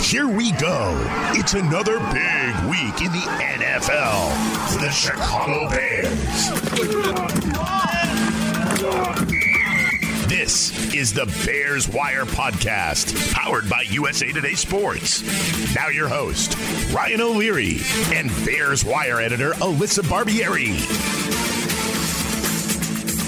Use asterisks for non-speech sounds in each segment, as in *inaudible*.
Here we go. It's another big week in the NFL for the Chicago Bears. This is the Bears Wire Podcast, powered by USA Today Sports. Now, your host, Ryan O'Leary, and Bears Wire editor, Alyssa Barbieri.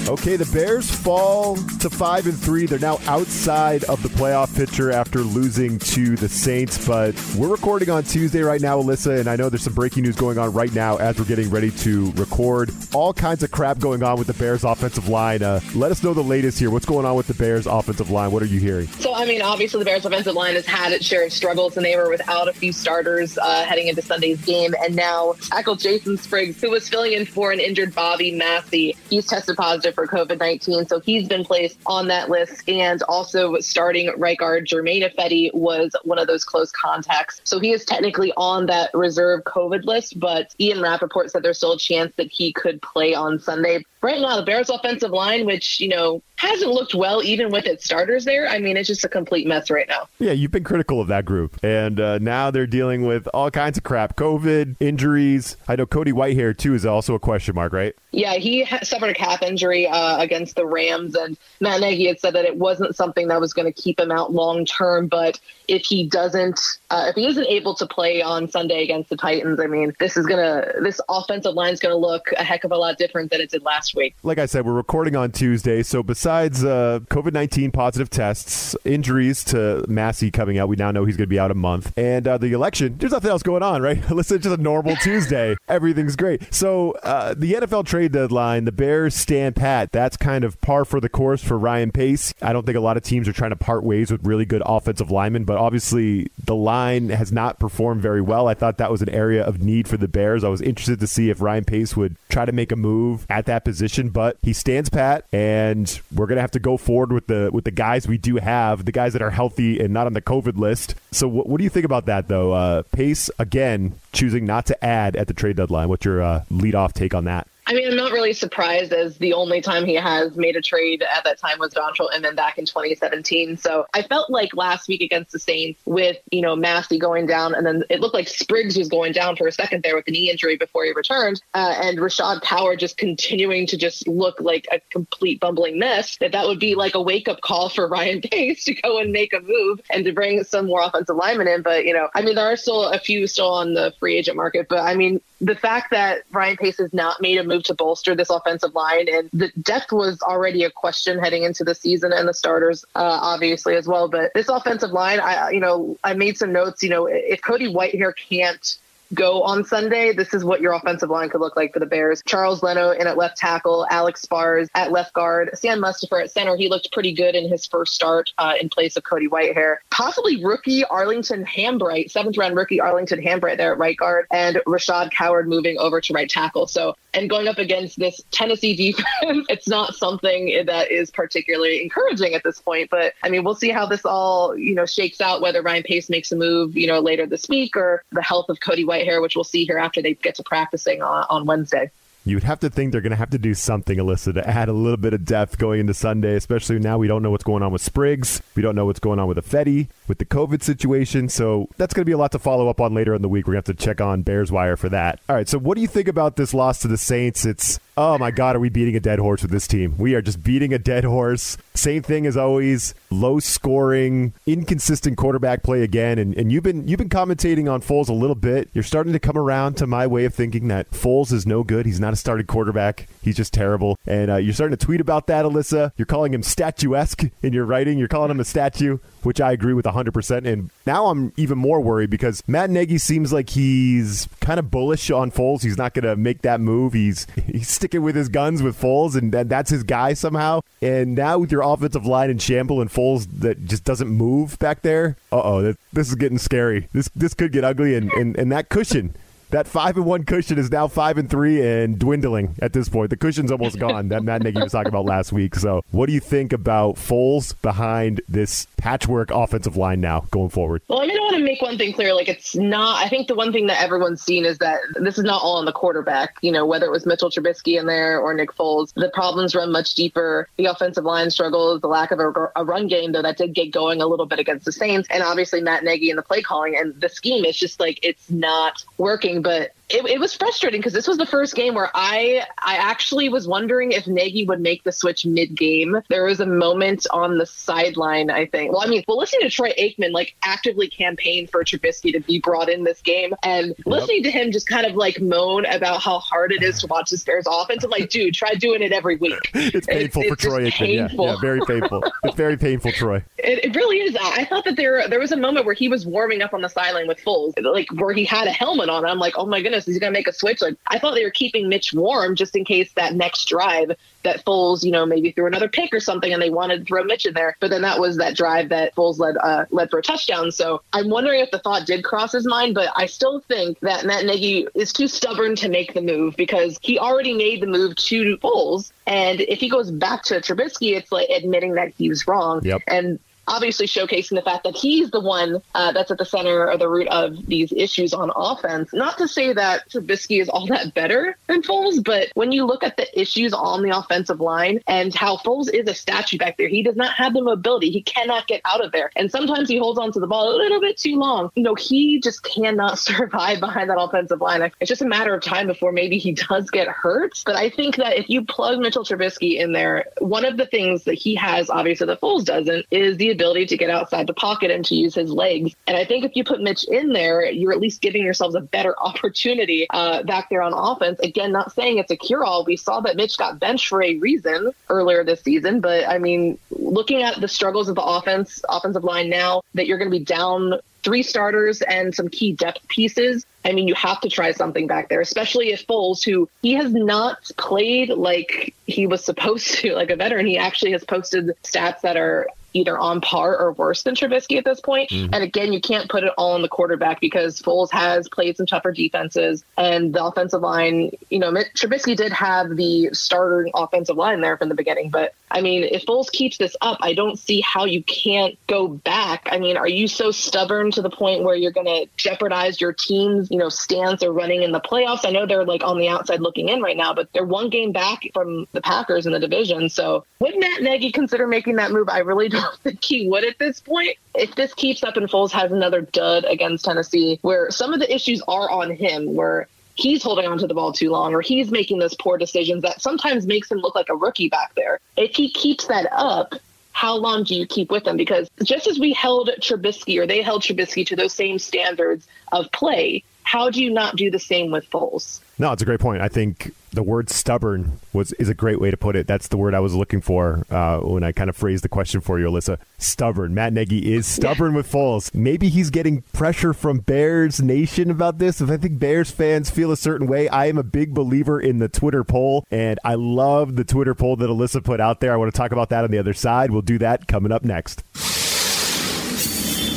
Okay, the Bears fall to five and three. They're now outside of the playoff picture after losing to the Saints. But we're recording on Tuesday right now, Alyssa, and I know there's some breaking news going on right now as we're getting ready to record. All kinds of crap going on with the Bears' offensive line. Uh, let us know the latest here. What's going on with the Bears' offensive line? What are you hearing? So, I mean, obviously the Bears' offensive line has had its share of struggles, and they were without a few starters uh, heading into Sunday's game. And now tackle Jason Spriggs, who was filling in for an injured Bobby Massie, he's tested positive for COVID 19. So he's been placed on that list. And also starting right guard Germain Ifedi was one of those close contacts. So he is technically on that reserve COVID list, but Ian Rapoport said there's still a chance that he could play on Sunday. Right now, the Bears offensive line, which, you know, hasn't looked well even with its starters there. I mean, it's just a complete mess right now. Yeah, you've been critical of that group. And uh, now they're dealing with all kinds of crap COVID, injuries. I know Cody Whitehair, too, is also a question mark, right? Yeah, he ha- suffered a calf injury uh, against the Rams, and Matt Nagy had said that it wasn't something that was going to keep him out long term. But if he doesn't, uh, if he isn't able to play on Sunday against the Titans, I mean, this is gonna, this offensive line is going to look a heck of a lot different than it did last week. Like I said, we're recording on Tuesday, so besides uh, COVID nineteen positive tests, injuries to Massie coming out, we now know he's going to be out a month, and uh, the election. There's nothing else going on, right? *laughs* Listen, just a normal *laughs* Tuesday. Everything's great. So uh, the NFL trade deadline, the Bears stand pat. That's kind of par for the course for Ryan Pace. I don't think a lot of teams are trying to part ways with really good offensive linemen, but obviously the line has not performed very well. I thought that was an area of need for the Bears. I was interested to see if Ryan Pace would try to make a move at that position, but he stands pat, and we're gonna have to go forward with the with the guys we do have, the guys that are healthy and not on the COVID list. So what, what do you think about that though? Uh, Pace again choosing not to add at the trade deadline. What's your uh, lead off take on that? I mean, I'm not really surprised as the only time he has made a trade at that time was Dontrelle Inman back in 2017. So I felt like last week against the Saints with, you know, Massie going down and then it looked like Spriggs was going down for a second there with a knee injury before he returned uh, and Rashad Coward just continuing to just look like a complete bumbling mess, that that would be like a wake up call for *laughs* Ryan Pace to go and make a move and to bring some more offensive linemen in. But, you know, I mean, there are still a few still on the free agent market, but I mean, the fact that Ryan Pace has not made a move to bolster this offensive line. And the depth was already a question heading into the season and the starters uh, obviously as well. But this offensive line I you know I made some notes you know if Cody Whitehair can't go on Sunday, this is what your offensive line could look like for the Bears. Charles Leno in at left tackle, Alex Bars at left guard, Sam Mustipher at center. He looked pretty good in his first start uh, in place of Cody Whitehair. Possibly rookie Arlington Hambright, seventh round rookie Arlington Hambright there at right guard, and Rashad Coward moving over to right tackle. So, and going up against this Tennessee defense, *laughs* it's not something that is particularly encouraging at this point. But I mean, we'll see how this all you know shakes out. Whether Ryan Pace makes a move, you know, later this week, or the health of Cody Whitehair which we'll see here after they get to practicing on, on Wednesday. You would have to think they're going to have to do something, Alyssa, to add a little bit of depth going into Sunday, especially now we don't know what's going on with Spriggs. We don't know what's going on with Ifedi, with the COVID situation. So that's going to be a lot to follow up on later in the week. We're going to have to check on Bears Wire for that. All right, so what do you think about this loss to the Saints? It's, oh my God, are we beating a dead horse with this team? We are just beating a dead horse. Same thing as always, low scoring, inconsistent quarterback play again. And, and you've been you've been commentating on Foles a little bit. You're starting to come around to my way of thinking that Foles is no good. He's not a started quarterback. He's just terrible. And uh, you're starting to tweet about that, Alyssa. You're calling him statuesque in your writing. You're calling him a statue. Which I agree with 100%. And now I'm even more worried because Matt Nagy seems like he's kind of bullish on Foles. He's not going to make that move. He's *laughs* he's sticking with his guns with Foles, and that, that's his guy somehow. And now with your offensive line in shamble and Foles that just doesn't move back there, uh oh, this is getting scary. This this could get ugly, and, and, and that cushion that five and one cushion is now five and three and dwindling at this point. The cushion's almost *laughs* gone that Matt Nagy was talking about last week. So, what do you think about Foles behind this patchwork offensive line now going forward? Well, I mean, I want to make one thing clear. Like, it's not. I think the one thing that everyone's seen is that this is not all on the quarterback. You know, whether it was Mitchell Trubisky in there or Nick Foles, the problems run much deeper. The offensive line struggles, the lack of a, a run game, though that did get going a little bit against the Saints, and obviously Matt Nagy and the play calling and the scheme. is just like it's not working but it, it was frustrating because this was the first game where I I actually was wondering if Nagy would make the switch mid game. There was a moment on the sideline, I think. Well, I mean, well, listening to Troy Aikman like actively campaign for Trubisky to be brought in this game, and yep. listening to him just kind of like moan about how hard it is to watch the Bears offense. I'm like, dude, try doing it every week. *laughs* It's painful it's, for it's Troy Aikman. Yeah, yeah, very painful. *laughs* it's very painful, Troy. It, it really is. I thought that there there was a moment where he was warming up on the sideline with Foles, like where he had a helmet on. I'm like, oh my goodness, he's gonna make a switch. Like I thought they were keeping Mitch warm just in case that next drive that Foles, you know, maybe threw another pick or something, and they wanted to throw Mitch in there. But then that was that drive that Foles led uh, led for a touchdown. So I'm wondering if the thought did cross his mind, but I still think that Matt Nagy is too stubborn to make the move because he already made the move to Foles, and if he goes back to Trubisky, it's like admitting that he was wrong. Yep. And obviously showcasing the fact that he's the one uh, that's at the center or the root of these issues on offense. Not to say that Trubisky is all that better than Foles, but when you look at the issues on the offensive line and how Foles is a statue back there, he does not have the mobility. He cannot get out of there. And sometimes he holds on to the ball a little bit too long. You know, he just cannot *laughs* survive behind that offensive line. It's just a matter of time before maybe he does get hurt. But I think that if you plug Mitchell Trubisky in there, one of the things that he has, obviously, that Foles doesn't, is the ability to get outside the pocket and to use his legs. And I think if you put Mitch in there, you're at least giving yourselves a better *laughs* opportunity uh, back there on offense. Again, not saying it's a cure all. We saw that Mitch got benched for a reason earlier this season, but I mean, looking at the struggles of the offense, offensive line now that you're going to be down three starters and some key depth pieces. I mean, you have to try something back there, especially if Foles, who he has not played like he was supposed to, *laughs* like a veteran. He actually has posted stats that are either on par or worse than Trubisky at this point. Mm-hmm. And again, you can't put it all on the quarterback because Foles has played some tougher defenses and the offensive line, you know, Trubisky did have the starter offensive line there from the beginning. But I mean, if Foles keeps this up, I don't see how you can't go back. I mean, are you so stubborn to the point where you're going to jeopardize your team's, you know, stance or running in the playoffs? I know they're like on the outside looking in right now, but they're one game back from the Packers in the division. So would Matt Nagy consider making that move? I really *laughs* don't think he would at this point. If this keeps up and Foles has another dud against Tennessee, where some of the issues are on him, where he's holding onto the ball too long or he's making those poor decisions that sometimes makes him look like a rookie back there. If he keeps that up, how long do you keep with them? Because just as we held Trubisky or they held Trubisky to those same standards of play, how do you not do the same with Foles? No, it's a great point. I think the word stubborn was is a great way to put it. That's the word I was looking for uh, when I kind of phrased the question for you, Alyssa. Stubborn. Matt Nagy is stubborn with Foles. Maybe he's getting pressure from Bears Nation about this. If I think Bears fans feel a certain way, I am a big believer in the Twitter poll, and I love the Twitter poll that Alyssa put out there. I want to talk about that on the other side. We'll do that coming up next.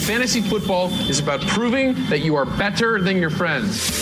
Fantasy football is about proving that you are better than your friends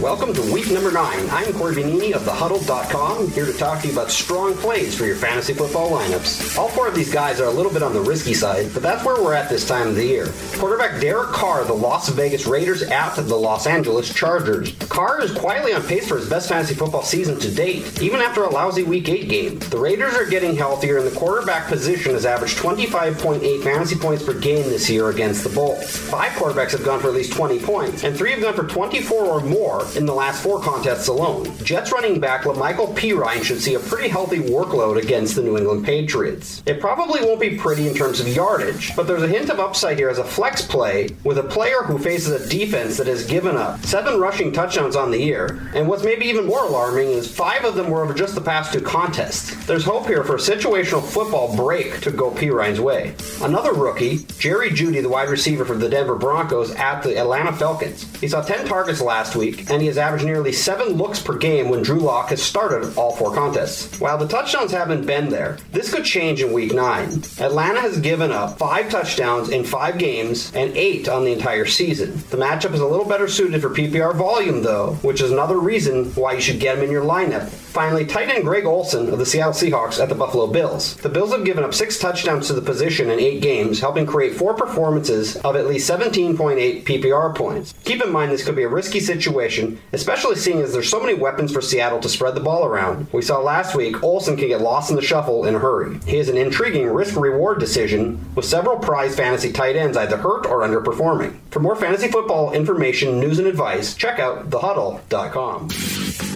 Welcome to week number nine. I'm Cory Bonini of TheHuddle.com, here to talk to you about strong plays for your fantasy football lineups. All four of these guys are a little bit on the risky side, but that's where we're at this time of the year. Quarterback Derek Carr, the Las Vegas Raiders at the Los Angeles Chargers. Carr is quietly on pace for his best fantasy football season to date, even after a lousy Week 8 game. The Raiders are getting healthier, and the quarterback position has averaged 25.8 fantasy points per game this year against the Bolts. Five quarterbacks have gone for at least 20 points, and three have gone for 24 or more in the last four contests alone. Jets running back La'Mical Perine should see a pretty healthy workload against the New England Patriots. It probably won't be pretty in terms of yardage, but there's a hint of upside here as a flex play with a player who faces a defense that has given up seven rushing touchdowns on the year, and what's maybe even more alarming is five of them were over just the past two contests. There's hope here for a situational football break to go Perine's way. Another rookie, Jerry Jeudy, the wide receiver for the Denver Broncos at the Atlanta Falcons. He saw 10 targets last week, and he has averaged nearly seven looks per game when Drew Lock has started all four contests. While the touchdowns haven't been there, this could change in week nine. Atlanta has given up five touchdowns in five games and eight on the entire season. The matchup is a little better suited for PPR volume, though, which is another reason why you should get him in your lineup. Finally, tight end Greg Olsen of the Seattle Seahawks at the Buffalo Bills. The Bills have given up six touchdowns to the position in eight games, helping create four performances of at least 17.8 PPR points. Keep in mind this could be a risky situation, especially seeing as there's so many weapons for Seattle to spread the ball around. We saw last week Olson can get lost in the shuffle in a hurry. He is an intriguing risk-reward decision with several prize fantasy tight ends either hurt or underperforming. For more fantasy football information, news, and advice, check out thehuddle.com.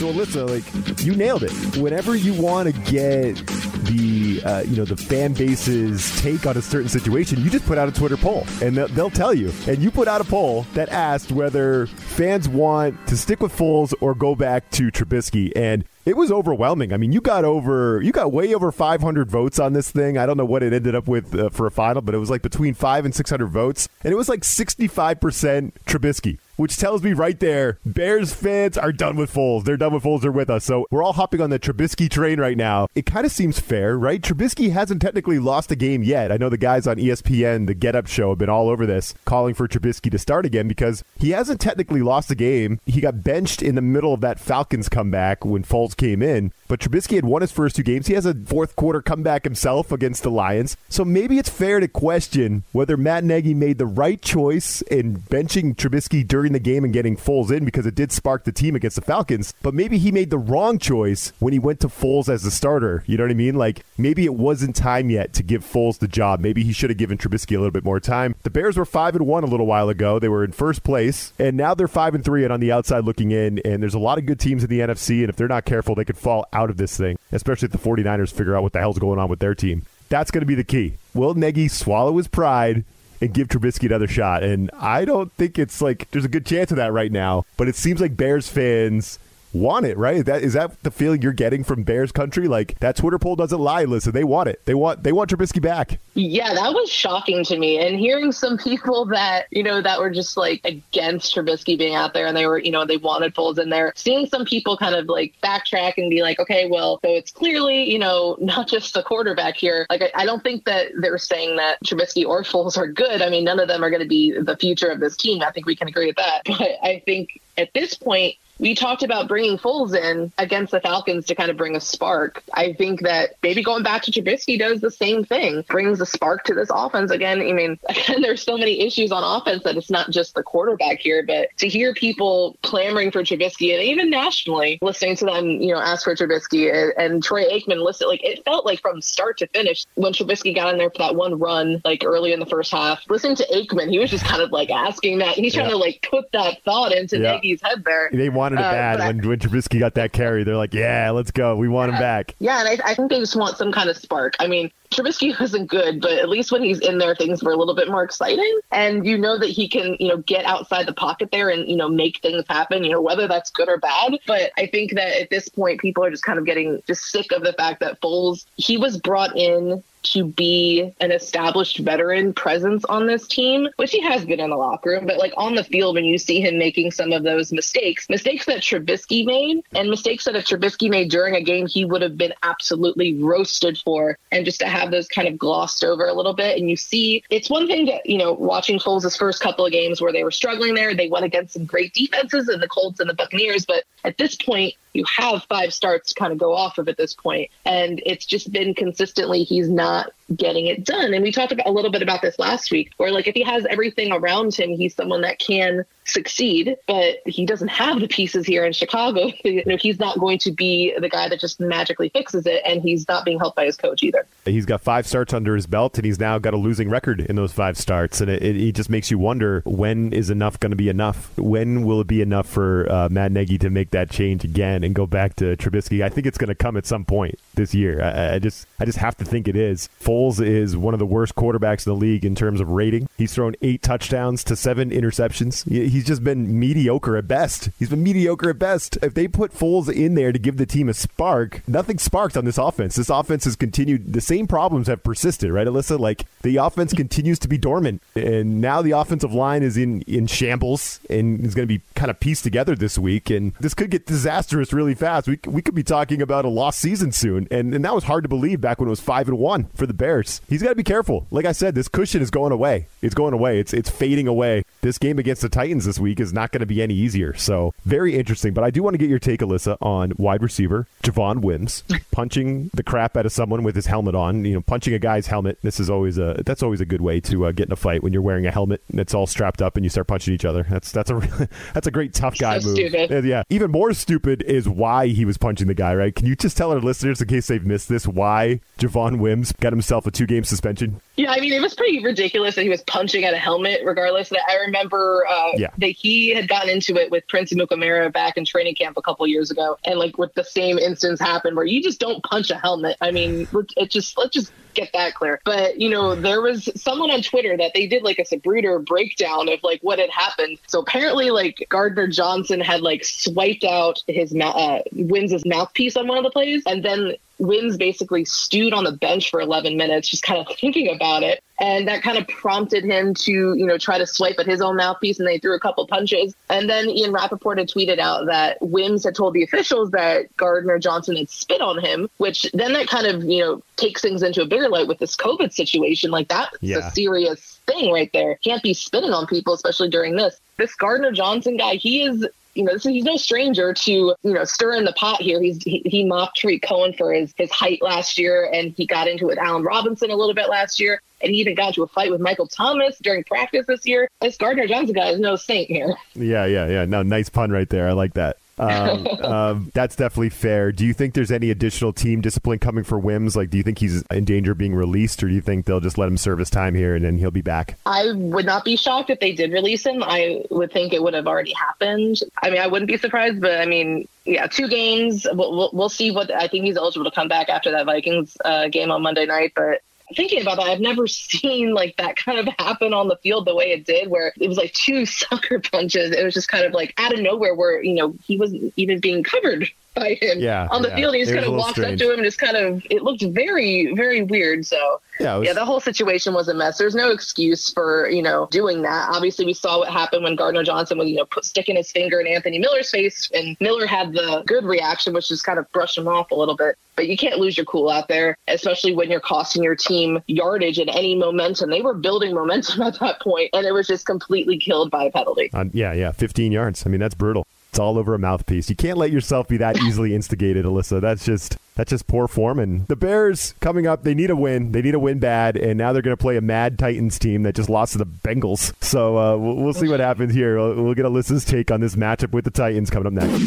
So Alyssa, like you nailed it. Whenever you want to get the uh, you know the fan base's take on a certain situation, you just put out a Twitter poll, and they'll, they'll tell you. And you put out a poll that asked whether fans want to stick with Foles or go back to Trubisky, and it was overwhelming. I mean, you got over, you got way over 500 votes on this thing. I don't know what it ended up with uh, for a final, but it was like between five and 600 votes, and it was like 65% Trubisky which tells me right there, Bears fans are done with Foles. They're done with Foles. They're with us. So we're all hopping on the Trubisky train right now. It kind of seems fair, right? Trubisky hasn't technically lost a game yet. I know the guys on ESPN, the Get Up Show, have been all over this, calling for Trubisky to start again because he hasn't technically lost a game. He got benched in the middle of that Falcons comeback when Foles came in. But Trubisky had won his first two games. He has a fourth quarter comeback himself against the Lions. So maybe it's fair to question whether Matt Nagy made the right choice in benching Trubisky during the game and getting Foles in because it did spark the team against the Falcons. But maybe he made the wrong choice when he went to Foles as the starter. You know what I mean? Like maybe it wasn't time yet to give Foles the job. Maybe he should have given Trubisky a little bit more time. The Bears were five and one a little while ago. They were in first place, and now they're five and three and on the outside looking in. And there's a lot of good teams in the NFC, and if they're not careful, they could fall out of this thing, especially if the 49ers figure out what the hell's going on with their team. That's going to be the key. Will Nagy swallow his pride and give Trubisky another shot? And I don't think it's like there's a good chance of that right now, but it seems like Bears fans want it, right? That is that the feeling you're getting from Bears country? Like that Twitter poll doesn't lie. Listen, they want it. They want they want Trubisky back. Yeah, that was shocking to me. And hearing some people that you know that were just like against Trubisky being out there, and they were you know they wanted Foles in there. Seeing some people kind of like backtrack and be like, okay, well, so it's clearly you know *laughs* not just the quarterback here. Like I, I don't think that they're saying that Trubisky or Foles are good. I mean, none of them are going to be the future of this team. I think we can agree with that. *laughs* But I think at this point we talked about bringing Foles in against the Falcons to kind of bring a spark. I think that maybe going back to Trubisky does the same thing, brings a spark to this offense again. I mean, *laughs* again, there's so many issues on offense that it's not just the quarterback here, but to hear people clamoring for Trubisky and even nationally listening to them, you know, ask for Trubisky and, and Troy Aikman listed, like it felt like from start to finish when Trubisky got in there for that one run, like early in the first half, listening to Aikman, he was just kind of like asking that. He's trying Yeah. to like put that thought into Yeah. Nagy's head there. They wanted it Uh, bad but I- when, when Trubisky got that carry. They're like, yeah, let's go. We want him back. Yeah, and I, I think they just want some kind of spark. I mean, Trubisky *laughs* wasn't good, but at least when he's in there, things were a little bit more exciting. And you know that he can, you know, get outside the pocket there and, you know, make things happen, you know, whether that's good or bad. But I think that at this point, people are just kind of getting just sick of the fact that Foles, he was brought in to be an established veteran presence on this team, which he has been in the locker room, but like on the field, when you see him making some of those mistakes, mistakes that Trubisky made, and mistakes that if Trubisky made during a game, he would have been absolutely roasted for. And just to have those kind of glossed over a little bit. And you see, it's one thing that, you know, watching Foles' first couple of games where they were struggling there, they went against some great defenses and the Colts and the Buccaneers. But at this point, you have five starts to kind of go off of at this point. And it's just been consistently, he's not getting it done. And we talked about a little bit about this last week, where like if he has everything around him, he's someone that can succeed, but he doesn't have the pieces here in Chicago. *laughs* you know, he's not going to be the guy that just magically fixes it, and he's not being helped by his coach either. He's got five starts under his belt, and he's now got a losing record in those five starts, and it, it, it just makes you wonder when is enough going to be enough? When will it be enough for uh, Matt Nagy to make that change again and go back to Trubisky? I think it's going to come at some point this year. I, I just, I just have to think it is. Foles is one of the worst quarterbacks in the league in terms of rating. He's thrown eight touchdowns to seven interceptions. He's just been mediocre at best. He's been mediocre at best. If they put Foles in there to give the team a spark, nothing sparked on this offense. This offense has continued. The same problems have persisted, right, Alyssa? Like the offense continues to be dormant, and now the offensive line is in in shambles and is going to be kind of pieced together this week. And this could get disastrous really fast. We we could be talking about a lost season soon, and and that was hard to believe back when it was five and one for the Bears. He's got to be careful. Like I said, this cushion is going away. It's going away. It's it's fading away. This game against the Titans this week is not going to be any easier. So very interesting. But I do want to get your take, Alyssa, on wide receiver Javon Wims *laughs* punching the crap out of someone with his helmet on. You know, punching a guy's helmet. This is always a that's always a good way to uh, get in a fight when you're wearing a helmet and it's all strapped up and you start punching each other. That's that's a *laughs* that's a great tough guy so move. Stupid. Yeah. Even more stupid is why he was punching the guy. Right? Can you just tell our listeners in case they've missed this why Javon Wims got himself a two game suspension? Yeah, I mean, it was pretty ridiculous that he was punching at a helmet, regardless. That I remember uh, Yeah. that he had gotten into it with Prince Amukamara back in training camp a couple years ago, and like with the same instance happened where you just don't punch a helmet. I mean, it just let's just get that clear. But you know, there was someone on Twitter that they did like a Zapruder breakdown of like what had happened. So apparently, like Gardner Johnson had like swiped out his ma- uh, Wims's mouthpiece on one of the plays, and then Wins basically stewed on the bench for 11 minutes, just kind of thinking about it. And that kind of prompted him to, you know, try to swipe at his own mouthpiece and they threw a couple punches. And then Ian Rapoport had tweeted out that Wims had told the officials that Gardner Johnson had spit on him, which then that kind of, you know, takes things into a light with this COVID situation. Like that's Yeah. a serious thing right there. Can't be spinning on people, especially during this. This Gardner Johnson guy, he is you know, so he's no stranger to, you know, stirring the pot here. He's he, he mocked Tarik Cohen for his his height last year, and he got into it with Allen Robinson a little bit last year, and he even got into a fight with Michael Thomas during practice this year. This Gardner Johnson guy is no saint here. Yeah, yeah, yeah. No, nice pun right there. I like that. Um, *laughs* um, that's definitely fair. Do you think there's any additional team discipline coming for Wims? Like, do you think he's in danger of being released, or do you think they'll just let him serve his time here and then he'll be back? I would not be shocked if they did release him. I would think it would have already happened. I mean, I wouldn't be surprised, but I mean, yeah, two games. We'll, we'll, we'll see what I think he's eligible to come back after that Vikings uh, game on Monday night. But thinking about that, I've never *laughs* seen like that kind of happen on the field the way it did, where it was like two *laughs* sucker punches. It was just kind of like out of nowhere, where you know he wasn't even being covered by him Yeah, on the yeah. field. He just It kind of walks strange. up to him and just kind of it looked very very weird. So Yeah, was- yeah, the whole situation was a mess. There's no excuse for you know doing that. Obviously, we saw what happened when Gardner Johnson was you know put, sticking his finger in Anthony Miller's face, and Miller had the good reaction, which is kind of brush him off a little bit. But you can't lose your cool out there, especially when you're costing your team yardage and any momentum. They were building momentum *laughs* at that point, and it was just completely killed by a penalty. Uh, yeah, yeah, 15 yards. I mean, that's brutal. It's all over a mouthpiece. You can't let yourself be that easily instigated, Alyssa. That's just that's just poor form. And the Bears coming up, they need a win. They need a win bad, and now they're going to play a mad Titans team that just lost to the Bengals. So uh, we'll, we'll see what happens here. We'll, we'll get Alyssa's take on this matchup with the Titans coming up next.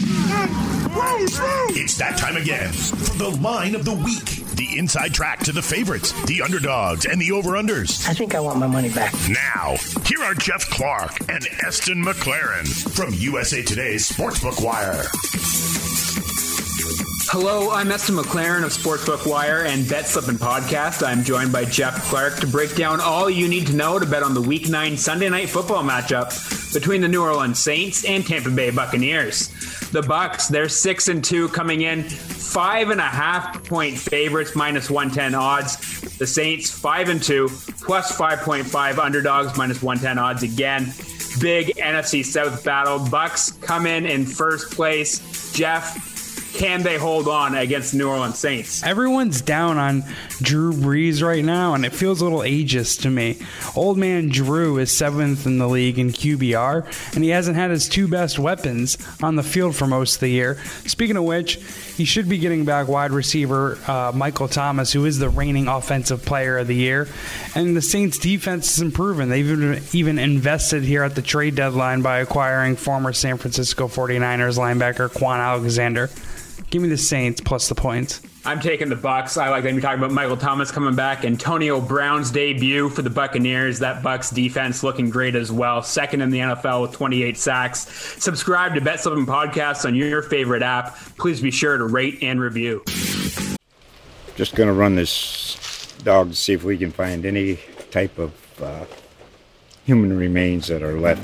It's that time again for the line of the week. The inside track to the favorites, the underdogs, and the over-unders. I think I want my money back. Now, here are Jeff Clark and Eston McLaren from USA Today's Sportsbook Wire. Hello, I'm Eston McLaren of Sportsbook Wire and Bet Slippin' Podcast. I'm joined by Jeff Clark to break down all you need to know to bet on the Week 9 Sunday night football matchup between the New Orleans Saints and Tampa Bay Buccaneers. The Bucks, they're six and two coming in, five and a half point favorites, minus 110 odds. The Saints, five and two, plus 5.5 underdogs, minus 110 odds again. Big NFC South battle. Bucks come in in first place. Jeff, Can they hold on against New Orleans Saints? Everyone's down on Drew Brees right now, and it feels a little ageist to me. Old man Drew is seventh in the league in QBR, and he hasn't had his two best weapons on the field for most of the year. Speaking of which, he should be getting back wide receiver uh, Michael Thomas, who is the reigning offensive player of the year. And the Saints' defense is improving. They've even, even invested here at the trade deadline by acquiring former San Francisco 49ers linebacker Kwon Alexander. Give me the Saints plus the points. I'm taking the Bucks. I like that you're talking about Michael Thomas coming back. Antonio Brown's debut for the Buccaneers. That Bucks defense looking great as well. Second in the NFL with 28 sacks. Subscribe to Bet Slippin' Podcasts on your favorite app. Please be sure to rate and review. Just going to run this dog to see if we can find any type of uh, human remains that are left.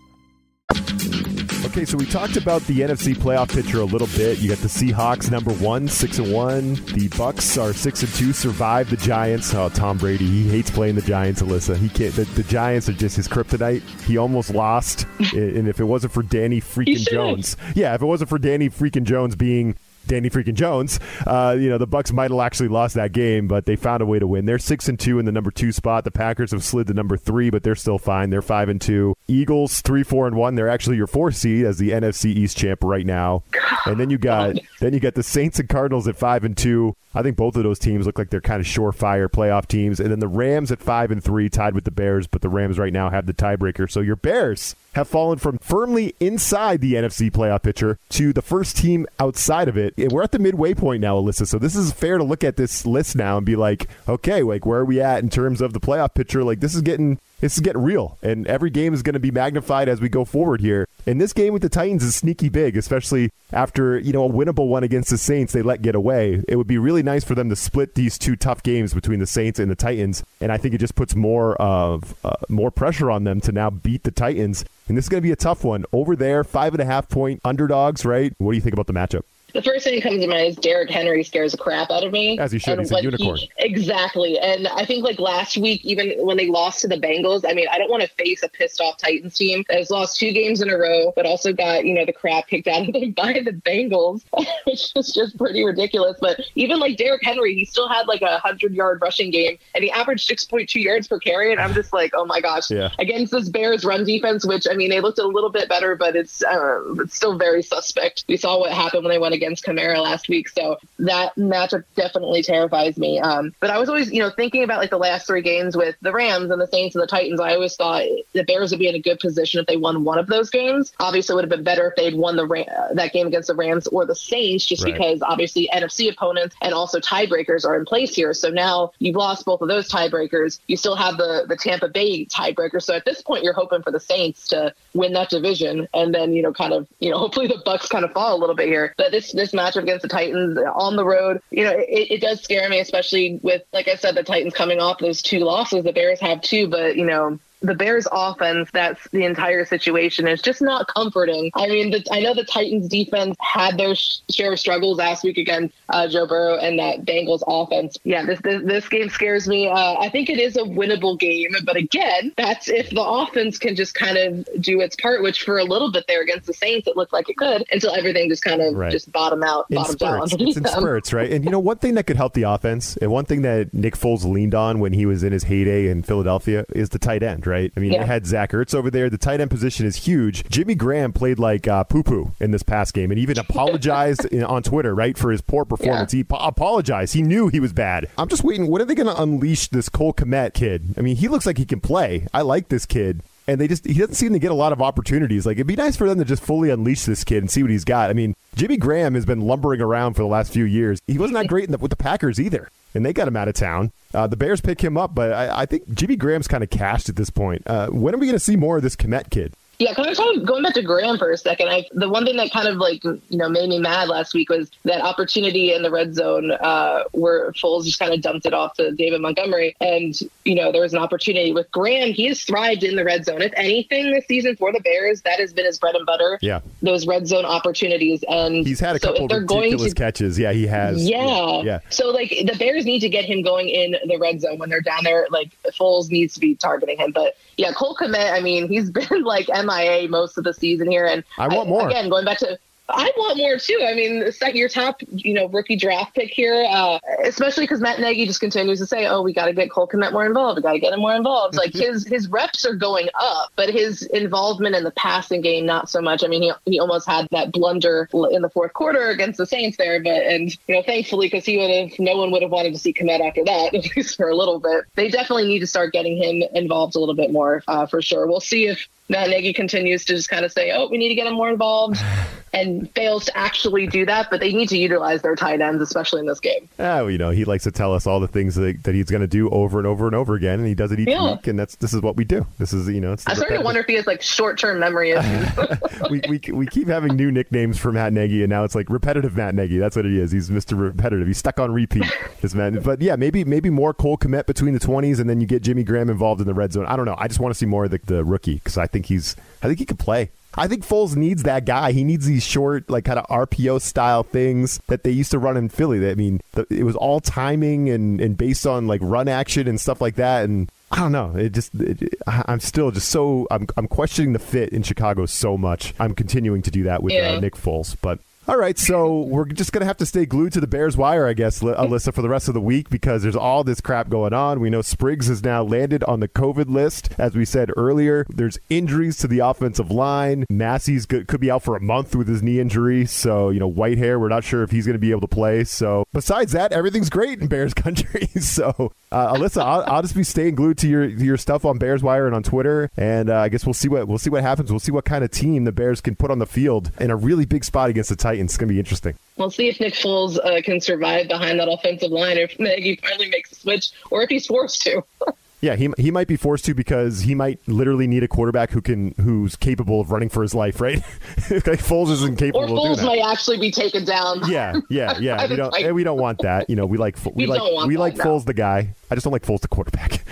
Okay, so we talked about the NFC playoff picture a little bit. You got the Seahawks number one, six and one. The Bucks are six and two. Survive the Giants. Oh, Tom Brady, he hates playing the Giants. Alyssa, he can't. The, the Giants are just his kryptonite. He almost lost, *laughs* and if it wasn't for Danny freaking Jones, yeah, if it wasn't for Danny freaking Jones being Danny freaking Jones. Uh, you know, the Bucks might have actually lost that game, but they found a way to win. They're six and two in the number two spot. The Packers have slid to number three, but they're still fine. They're five and two. Eagles three, four, and one. They're actually your four seed as the NFC East champ right now. And then you got then you got the Saints and Cardinals at five and two. I think both of those teams look like they're kind of surefire playoff teams. And then the Rams at five and three, tied with the Bears, but the Rams right now have the tiebreaker. So your Bears have fallen from firmly inside the NFC playoff picture to the first team outside of it. And we're at the midway point now, Alyssa. So this is fair to look at this list now and be like, okay, like where are we at in terms of the playoff picture? Like this is getting this is getting real, and every game is going to be magnified as we go forward here. And this game with the Titans is sneaky big, especially after you know a winnable one against the Saints they let get away. It would be really nice for them to split these two tough games between the Saints and the Titans, and I think it just puts more of uh, more pressure on them to now beat the Titans. And this is going to be a tough one over there. Five and a half point underdogs, right? What do you think about the matchup? The first thing that comes to mind is Derrick Henry scares the crap out of me. As he should. He's a unicorn. He, exactly. And I think like last week, even when they lost to the Bengals, I mean, I don't want to face a pissed off Titans team that has lost two games in a row, but also got, you know, the crap kicked out of them *laughs* by the Bengals, *laughs* which is just pretty ridiculous. But even like Derrick Henry, he still had like a 100 yard rushing game and he averaged 6.2 yards per carry. And I'm just like, oh my gosh, yeah. against this Bears run defense, which I mean, they looked a little bit better, but it's, uh, it's still very suspect. We saw what happened when they went against Kamara last week. So that matchup definitely terrifies me. Um, but I was always, you know, thinking about like the last three games with the Rams and the Saints and the Titans. I always thought the Bears would be in a good position if they won one of those games. Obviously, it would have been better if they'd won the uh, that game against the Rams or the Saints, just right. because obviously NFC opponents and also tiebreakers are in place here. So now you've lost both of those tiebreakers. You still have the the Tampa Bay tiebreaker. So at this point, you're hoping for the Saints to win that division, and then you know, kind of, you know, *laughs* hopefully the Bucks kind of fall a little bit here. But this this matchup against the Titans on the road, you know, it, it does scare me, especially with, like I said, the Titans coming off those two losses. The Bears have two, but you know, the Bears offense, that's the entire situation is just not comforting. I mean, the, I know the Titans defense had their share of struggles last week against uh, Joe Burrow and that Bengals offense. Yeah, this, this, this game scares me. Uh, I think it is a winnable game, but again, that's if the offense can just kind of do its part, which for a little bit there against the Saints, it looked like it could until everything just kind of right. just bottom out, bottom spurts. down. It's in *laughs* spurts, right? And you know, one thing that could help the offense, and one thing that Nick Foles leaned on when he was in his heyday in Philadelphia is the tight end, right? I mean, yeah. they had Zach Ertz over there. The tight end position is huge. Jimmy Graham played like uh, poo poo in this past game and even *laughs* apologized in, on Twitter, right, for his poor performance. Yeah. He po- apologized. He knew he was bad. I'm just waiting. When are they going to unleash this Cole Kmet kid? I mean, he looks like he can play. I like this kid and they just he doesn't seem to get a lot of opportunities. Like it'd be nice for them to just fully unleash this kid and see what he's got. I mean, Jimmy Graham has been lumbering around for the last few years. He wasn't that great the, with the Packers either, and they got him out of town. Uh, the Bears pick him up, but I, I think Jimmy Graham's kind of cashed at this point. Uh, when are we going to see more of this Kmet kid? Yeah, kind of going back to Graham for a second. I, the one thing that kind of like you know made me mad last week was that opportunity in the red zone uh, where Foles just kind of dumped it off to David Montgomery, and you know there was an opportunity with Graham. He has thrived in the red zone. If anything, this season for the Bears, that has been his bread and butter. Yeah, those red zone opportunities, and he's had a so couple ridiculous to, catches. Yeah, he has. Yeah. yeah. So like the Bears need to get him going in the red zone when they're down there. Like Foles needs to be targeting him, but yeah, Cole Kmet. I mean, he's *laughs* been like MIA most of the season here, and I want more. Again, going back to I want more too. I mean, set your top, you know, rookie draft pick here, uh, especially because Matt Nagy just continues to say, "Oh, we got to get Cole Kmet more involved. We got to get him more involved." Like *laughs* his his reps are going up, but his involvement in the passing game not so much. I mean, he he almost had that blunder in the fourth quarter against the Saints there, but and you know, thankfully, because he would have, no one would have wanted to see Kmet after that, *laughs* at least for a little bit. They definitely need to start getting him involved a little bit more uh, for sure. We'll see if Matt Nagy continues to just kind of say, "Oh, we need to get him more involved," *sighs* *laughs* and fails to actually do that. But they need to utilize their tight ends, especially in this game. Oh, you know, he likes to tell us all the things that, that he's going to do over and over and over again, and he does it each Yeah. week. And that's this is what we do. This is you know, it's I'm starting to wonder if he has like short-term memory issues. *laughs* we, we we keep having new nicknames for Matt Nagy, and now it's like repetitive Matt Nagy. That's what it is. He's Mr. Repetitive. He's stuck on repeat. *laughs* This man, but yeah, maybe maybe more Cole Kmet between the twenties, and then you get Jimmy Graham involved in the red zone. I don't know. I just want to see more of the, the rookie because I think he's I think he could play. I think Foles needs that guy. He needs these short, like kind of RPO style things that they used to run in Philly. I mean, the, it was all timing and, and based on like run action and stuff like that. And I don't know. It just, it, I'm still just so, I'm, I'm questioning the fit in Chicago so much. I'm continuing to do that with uh, Nick Foles. But all right, so we're just going to have to stay glued to the Bears wire, I guess, Alyssa, for the rest of the week because there's all this crap going on. We know Spriggs has now landed on the COVID list. As we said earlier, there's injuries to the offensive line. Massie's could be out for a month with his knee injury. So, you know, Whitehair, we're not sure if he's going to be able to play. So, besides that, everything's great in Bears *laughs* country. so, uh, Alyssa, I'll, I'll just be staying glued to your your stuff on Bears Wire and on Twitter, and uh, I guess we'll see what we'll see what happens. We'll see what kind of team the Bears can put on the field in a really big spot against the Titans. It's going to be interesting. We'll see if Nick Foles uh, can survive behind that offensive line, or if Nagy finally makes a switch, or if he's forced to. *laughs* Yeah, he he might be forced to because he might literally need a quarterback who can who's capable of running for his life, right? *laughs* like Foles isn't capable or Foles might actually be taken down. *laughs* Yeah, yeah, *laughs* yeah. We don't, and we don't want that. You know, we like we, We like we like. Foles the guy. I just don't like Foles the quarterback.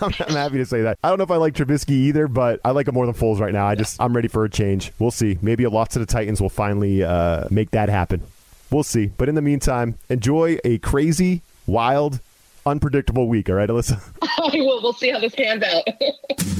I'm, I'm happy to say that. I don't know if I like Trubisky either, but I like him more than Foles right now. I just I'm ready for a change. We'll see. Maybe a loss to the Titans will finally uh, make that happen. We'll see. But in the meantime, enjoy a crazy, wild, unpredictable week. All right, Alyssa. *laughs* we'll, we'll see how this pans out. *laughs*